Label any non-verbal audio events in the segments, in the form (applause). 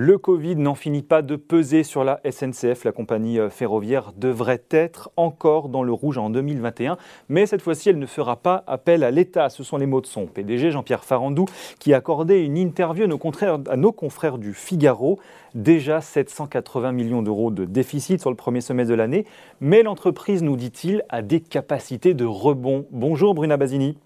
Le Covid n'en finit pas de peser sur la SNCF. La compagnie euh, ferroviaire devrait être encore dans le rouge en 2021, mais cette fois-ci, elle ne fera pas appel à l'État. Ce sont les mots de son PDG Jean-Pierre Farandou qui a accordé une interview à nos, confrères du Figaro. Déjà 780 millions d'euros de déficit sur le premier semestre de l'année, mais l'entreprise, nous dit-il, a des capacités de rebond. Bonjour Bruna Basini.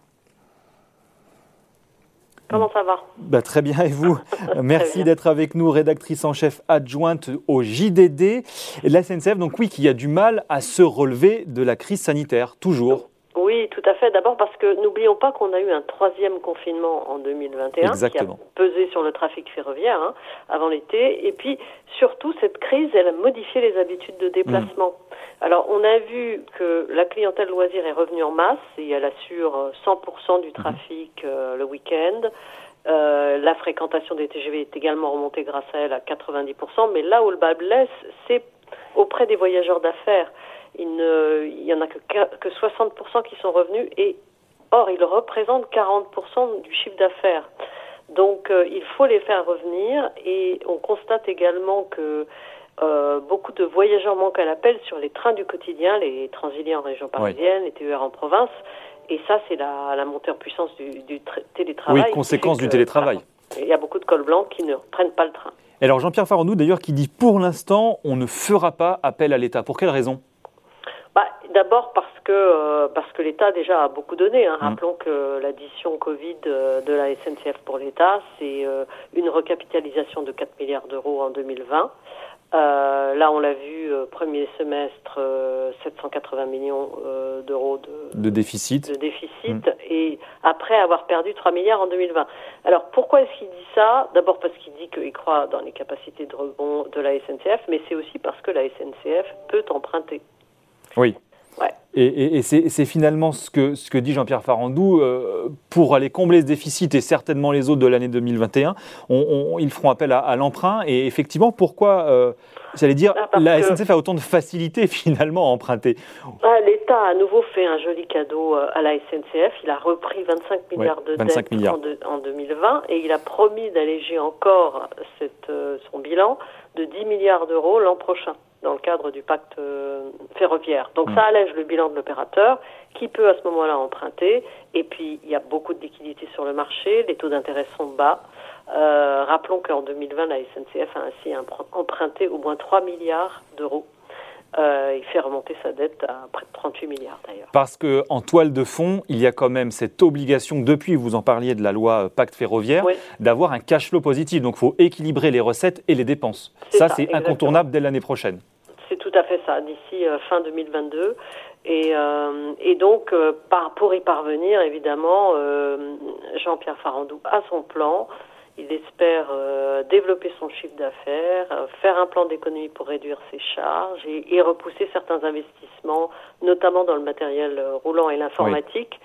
Comment ça va? Bah, Très bien, et vous? (laughs) Merci d'être avec nous, rédactrice en chef adjointe au JDD. La SNCF, donc oui, qui a du mal à se relever de la crise sanitaire, toujours. Oui, tout à fait. D'abord parce que n'oublions pas qu'on a eu un troisième confinement en 2021 Exactement. qui a pesé sur le trafic ferroviaire hein, avant l'été. Et puis surtout, cette crise, elle a modifié les habitudes de déplacement. Mm. Alors, on a vu que la clientèle loisir est revenue en masse et elle assure 100% euh, du mhm. trafic euh, le week-end. Euh, la fréquentation des TGV est également remontée grâce à elle à 90%, mais là où le bas blesse, c'est auprès des voyageurs d'affaires. Il n'y en a que, que 60% qui sont revenus et or, ils représentent 40% du chiffre d'affaires. Donc, il faut les faire revenir et on constate également que euh, beaucoup de voyageurs manquent à l'appel sur les trains du quotidien, les Transiliens en région parisienne, les TER en province. Et ça, c'est la, montée en puissance du, télétravail. Oui, conséquence du télétravail. il y a beaucoup de cols blancs qui ne prennent pas le train. alors Jean-Pierre Farandou, d'ailleurs, qui dit pour l'instant, on ne fera pas appel à l'État. Pour quelle raison? Bah, D'abord parce que, euh, parce que l'État déjà a beaucoup donné. Hein. Mmh. Rappelons que l'addition Covid euh, de la SNCF pour l'État, c'est une recapitalisation de 4 milliards d'euros en 2020. Euh, là, on l'a vu, euh, premier semestre, 780 euh, millions d'euros de, de, déficit. De déficit mm. Et après avoir perdu 3 milliards en 2020. Alors, pourquoi est-ce qu'il dit ça? D'abord parce qu'il dit qu'il croit dans les capacités de rebond de la SNCF, mais c'est aussi parce que la SNCF peut emprunter. Oui. Et, c'est finalement ce que, ce que dit Jean-Pierre Farandou, euh, pour aller combler ce déficit et certainement les autres de l'année 2021, ils feront appel à, l'emprunt. Et effectivement, pourquoi, euh, j'allais dire, ah, la SNCF a autant de facilité (laughs) finalement à emprunter? Ah, L'État a à nouveau fait un joli cadeau euh, à la SNCF. Il a repris 25 milliards de dettes En, 2020 et il a promis d'alléger encore cette, son bilan de 10 milliards d'euros l'an prochain dans le cadre du pacte euh, ferroviaire. Donc mm. ça allège le bilan de l'opérateur qui peut à ce moment-là emprunter. Et puis il y a beaucoup de liquidités sur le marché, les taux d'intérêt sont bas. Euh, rappelons qu'en 2020, la SNCF a ainsi emprunté au moins 3 milliards d'euros euh, il fait remonter sa dette à près de 38 milliards d'ailleurs. Parce qu'en toile de fond, il y a quand même cette obligation, depuis vous en parliez de la loi Pacte ferroviaire, d'avoir un cash flow positif. Donc il faut équilibrer les recettes et les dépenses. Ça, c'est incontournable dès l'année prochaine. Tout à fait ça, d'ici euh, fin 2022. Et, euh, et donc, par, pour y parvenir, évidemment, Jean-Pierre Farandou a son plan. Il espère euh, développer son chiffre d'affaires, euh, faire un plan d'économie pour réduire ses charges et, repousser certains investissements, notamment dans le matériel euh, roulant et l'informatique.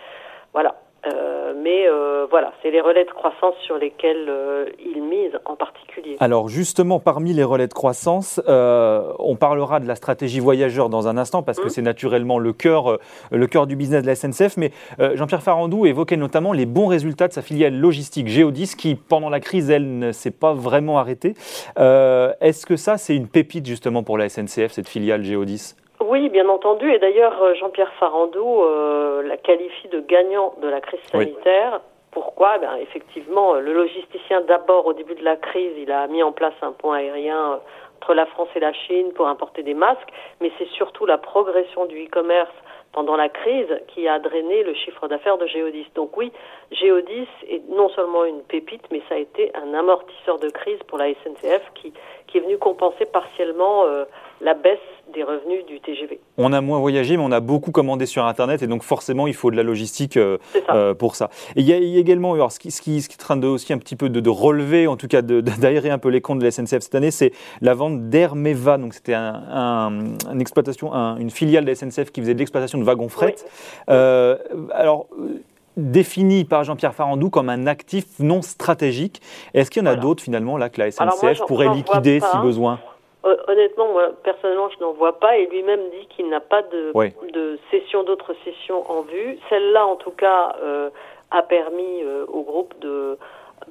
Voilà. Euh, mais euh, voilà, c'est les relais de croissance sur lesquels euh, il mise en particulier. Alors justement, parmi les relais de croissance, on parlera de la stratégie voyageur dans un instant parce que mmh. c'est naturellement le cœur, le cœur du business de la SNCF. Mais Jean-Pierre Farandou évoquait notamment les bons résultats de sa filiale logistique Géodis qui, pendant la crise, elle ne s'est pas vraiment arrêtée. Est-ce que ça, c'est une pépite justement pour la SNCF, cette filiale Géodis oui, bien entendu. Et d'ailleurs, euh, Jean-Pierre Farandou euh, la qualifie de gagnant de la crise sanitaire. Pourquoi? Ben, Effectivement, le logisticien, d'abord, au début de la crise, il a mis en place un pont aérien euh, entre la France et la Chine pour importer des masques, mais c'est surtout la progression du e-commerce pendant la crise qui a drainé le chiffre d'affaires de Géodis. Donc oui, Géodis est non seulement une pépite, mais ça a été un amortisseur de crise pour la SNCF qui, qui est venu compenser partiellement euh, la baisse des revenus du TGV. On a moins voyagé, mais on a beaucoup commandé sur Internet, et donc forcément, il faut de la logistique euh, euh, pour ça. Et il y, a, également, alors, ce qui, ce qui, ce qui est en train de, aussi un petit peu de, relever, en tout cas d'aérer un peu les comptes de la SNCF cette année, c'est la vente d'Hermeva. Donc c'était un, une exploitation, une filiale de la SNCF qui faisait de l'exploitation de wagons fret. alors défini par Jean-Pierre Farandou comme un actif non stratégique. Est-ce qu'il y en a d'autres finalement là que la SNCF pourrait liquider si besoin? Honnêtement, moi personnellement, je n'en vois pas. Et lui-même dit qu'il n'a pas de, de cession, d'autres cessions en vue. Celle-là, en tout cas, euh, a permis euh, au groupe de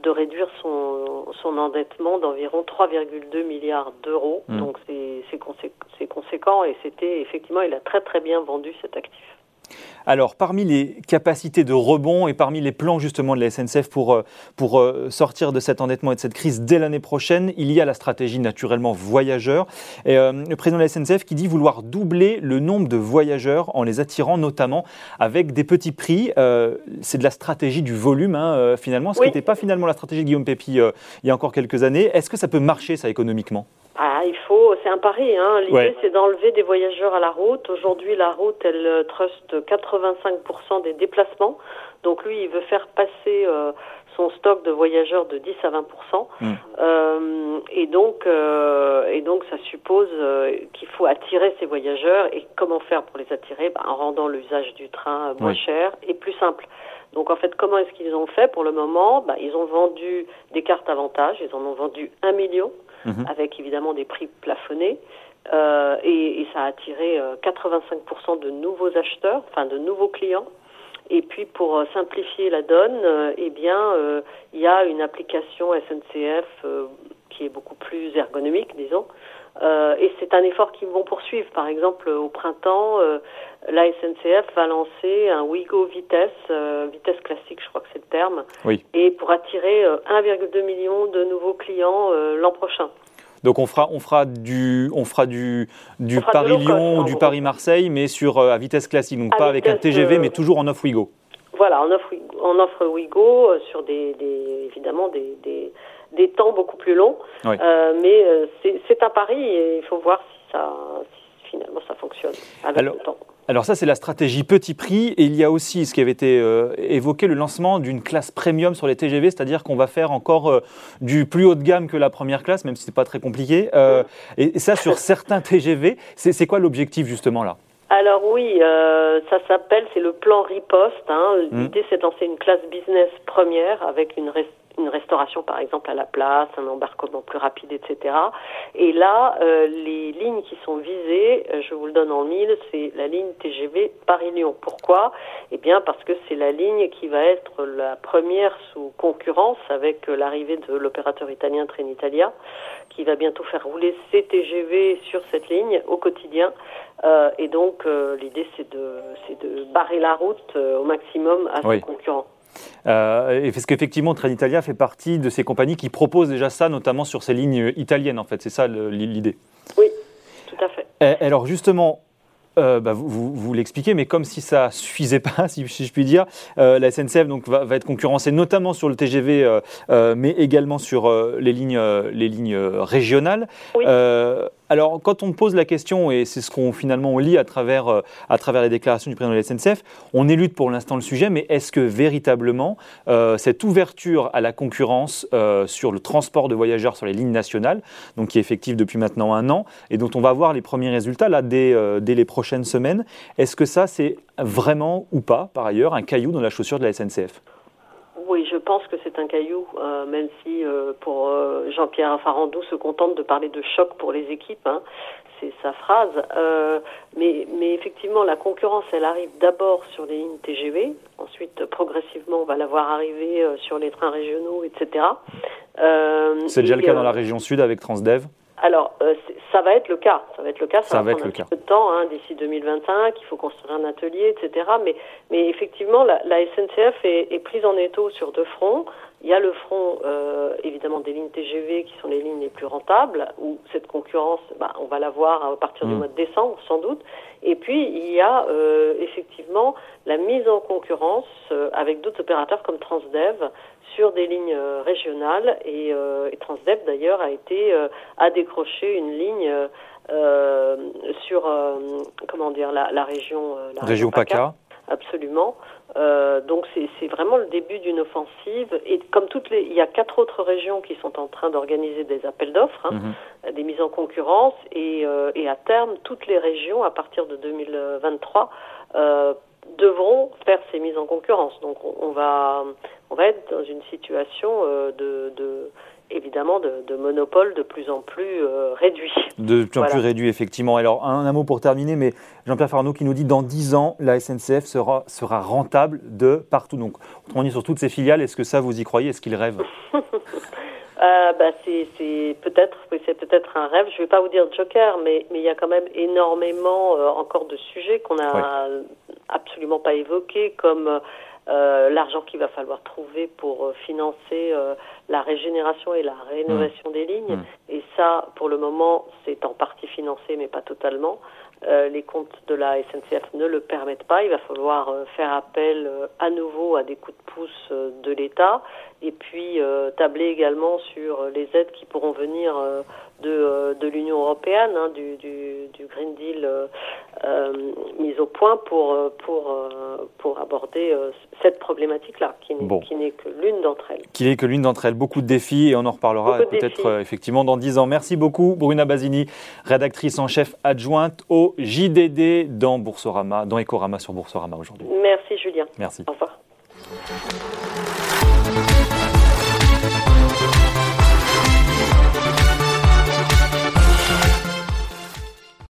de réduire son, son endettement d'environ 3,2 milliards d'euros. Mmh. Donc c'est conséquent et c'était effectivement, il a très très bien vendu cet actif. Alors, parmi les capacités de rebond et parmi les plans justement de la SNCF pour, euh, pour euh, sortir de cet endettement et de cette crise dès l'année prochaine, il y a la stratégie naturellement voyageurs. Et, euh, le président de la SNCF qui dit vouloir doubler le nombre de voyageurs en les attirant notamment avec des petits prix. c'est de la stratégie du volume hein, finalement, ce qui n'était pas finalement la stratégie de Guillaume Pépi il y a encore quelques années. Est-ce que ça peut marcher ça économiquement? Il faut, c'est un pari. Hein. L'idée, c'est d'enlever des voyageurs à la route. Aujourd'hui, la route, elle euh, truste 85% des déplacements. Donc lui, il veut faire passer euh, son stock de voyageurs de 10 à 20%. Mm. Euh, et donc, euh, et donc, ça suppose euh, qu'il faut attirer ces voyageurs. Et comment faire pour les attirer? Bah, En rendant l'usage du train moins cher et plus simple. Donc en fait, comment est-ce qu'ils ont fait? Pour le moment bah, Ils ont vendu des cartes avantages, ils en ont vendu un million Mhm. avec évidemment des prix plafonnés. Euh, et, ça a attiré 85% euh, de nouveaux acheteurs, enfin de nouveaux clients. Et puis pour euh, simplifier la donne, eh bien, il y a une application SNCF qui est beaucoup plus ergonomique, disons. Et c'est un effort qu'ils vont poursuivre. Par exemple, au printemps, la SNCF va lancer un Wigo vitesse, vitesse classique, je crois que c'est le terme, oui. et pour attirer 1,2 million de nouveaux clients l'an prochain. Donc on fera, on fera du, on fera du, du Paris-Lyon ou du Paris-Marseille, mais sur euh, à vitesse classique, donc pas avec un TGV, mais toujours en off Wigo. Voilà, en offre, en offre Wigo euh, sur des, évidemment des, des, temps beaucoup plus longs. Euh, mais c'est un pari et il faut voir si ça, finalement ça fonctionne avec le temps. Alors ça, c'est la stratégie petit prix. Et il y a aussi ce qui avait été euh, évoqué, le lancement d'une classe premium sur les TGV, c'est-à-dire qu'on va faire encore euh, du plus haut de gamme que la première classe, même si ce n'est pas très compliqué. Euh, et, ça, sur (laughs) certains TGV, c'est quoi l'objectif justement là? Alors oui, ça s'appelle, c'est le plan riposte. Hein. Mmh. L'idée, c'est de lancer une classe business première avec une, une restauration par exemple à la place, un embarquement plus rapide, etc. Et là, euh, les lignes qui sont visées, euh, je vous le donne en mille, c'est la ligne TGV Paris-Lyon. Pourquoi? Eh bien parce que c'est la ligne qui va être la première sous concurrence avec euh, l'arrivée de l'opérateur italien Trenitalia, qui va bientôt faire rouler ses TGV sur cette ligne au quotidien. et donc l'idée c'est de, de barrer la route au maximum à ses concurrents. Euh, parce qu'effectivement, Trenitalia fait partie de ces compagnies qui proposent déjà ça, notamment sur ces lignes italiennes, en fait. C'est ça l'idée. Oui, tout à fait. Alors justement, euh, bah, vous, vous, l'expliquez, mais comme si ça suffisait pas, (laughs) si, je puis dire, euh, la SNCF donc, va, être concurrencée notamment sur le TGV, mais également sur les, lignes, les lignes régionales. Oui. Alors, quand on pose la question, et c'est ce qu'on finalement lit à travers, euh, à travers les déclarations du président de la SNCF, on élude pour l'instant le sujet, mais est-ce que véritablement euh, cette ouverture à la concurrence euh, sur le transport de voyageurs sur les lignes nationales, donc qui est effective depuis maintenant un an, et dont on va voir les premiers résultats dès, dès les prochaines semaines, est-ce que ça c'est vraiment ou pas, par ailleurs, un caillou dans la chaussure de la SNCF oui, je pense que c'est un caillou, euh, même si euh, pour euh, Jean-Pierre Farandou se contente de parler de choc pour les équipes, hein, c'est sa phrase. mais, mais effectivement, la concurrence, elle arrive d'abord sur les lignes TGV, ensuite progressivement, on va la voir arriver sur les trains régionaux, etc. c'est déjà le cas dans la région sud avec Transdev? Alors, euh, ça va être le cas. Ça va être le cas. Ça, va, prendre un petit peu de temps, hein, d'ici 2025. Il faut construire un atelier, etc. Mais, mais effectivement, la, SNCF est, est, prise en étau sur deux fronts. Il y a le front, euh, évidemment, des lignes TGV qui sont les lignes les plus rentables, où cette concurrence, bah, on va la voir à partir du mm. mois de décembre, sans doute. Et puis, il y a euh, effectivement la mise en concurrence euh, avec d'autres opérateurs comme Transdev sur des lignes euh, régionales. Et, euh, et Transdev, d'ailleurs, a été a décroché une ligne sur comment dire la, la région la région PACA. Absolument. Euh, donc c'est vraiment le début d'une offensive. Et comme toutes les, il y a quatre autres régions qui sont en train d'organiser des appels d'offres, hein, mhm. des mises en concurrence, et, euh, et, à terme, toutes les régions, à partir de 2023, euh, devront faire ces mises en concurrence. Donc on, va, on va être dans une situation de, de évidemment de, de, monopole de plus en plus euh, réduit. De plus en plus réduit, effectivement. Alors, un, mot pour terminer, mais Jean-Pierre Farneau qui nous dit dans 10 ans, la SNCF sera, sera rentable de partout. Donc, on dit sur toutes ses filiales, est-ce que ça, vous y croyez? Est-ce qu'il rêve? (laughs) Euh, bah, c'est peut-être c'est peut-être un rêve. Je ne vais pas vous dire Joker, mais mais il y a quand même énormément euh, encore de sujets qu'on n'a absolument pas évoqués, comme euh, l'argent qu'il va falloir trouver pour euh, financer euh, la régénération et la rénovation mmh. des lignes. Mmh. Et ça, pour le moment, c'est en partie financé, mais pas totalement. les comptes de la SNCF ne le permettent pas. Il va falloir faire appel à nouveau à des coups de pouce de l'État et puis tabler également sur les aides qui pourront venir de, de l'Union européenne, hein, du, du, du, Green Deal euh, mise au point pour, euh, pour, euh, pour aborder cette problématique-là, qui n'est que l'une d'entre elles. Qui n'est que l'une d'entre elles. Beaucoup de défis et on en reparlera peut-être effectivement dans dix ans. Merci beaucoup, Bruna Basini, rédactrice en chef adjointe au JDD dans Boursorama, dans Ecorama sur Boursorama aujourd'hui. Merci, Julien. Merci. Au revoir.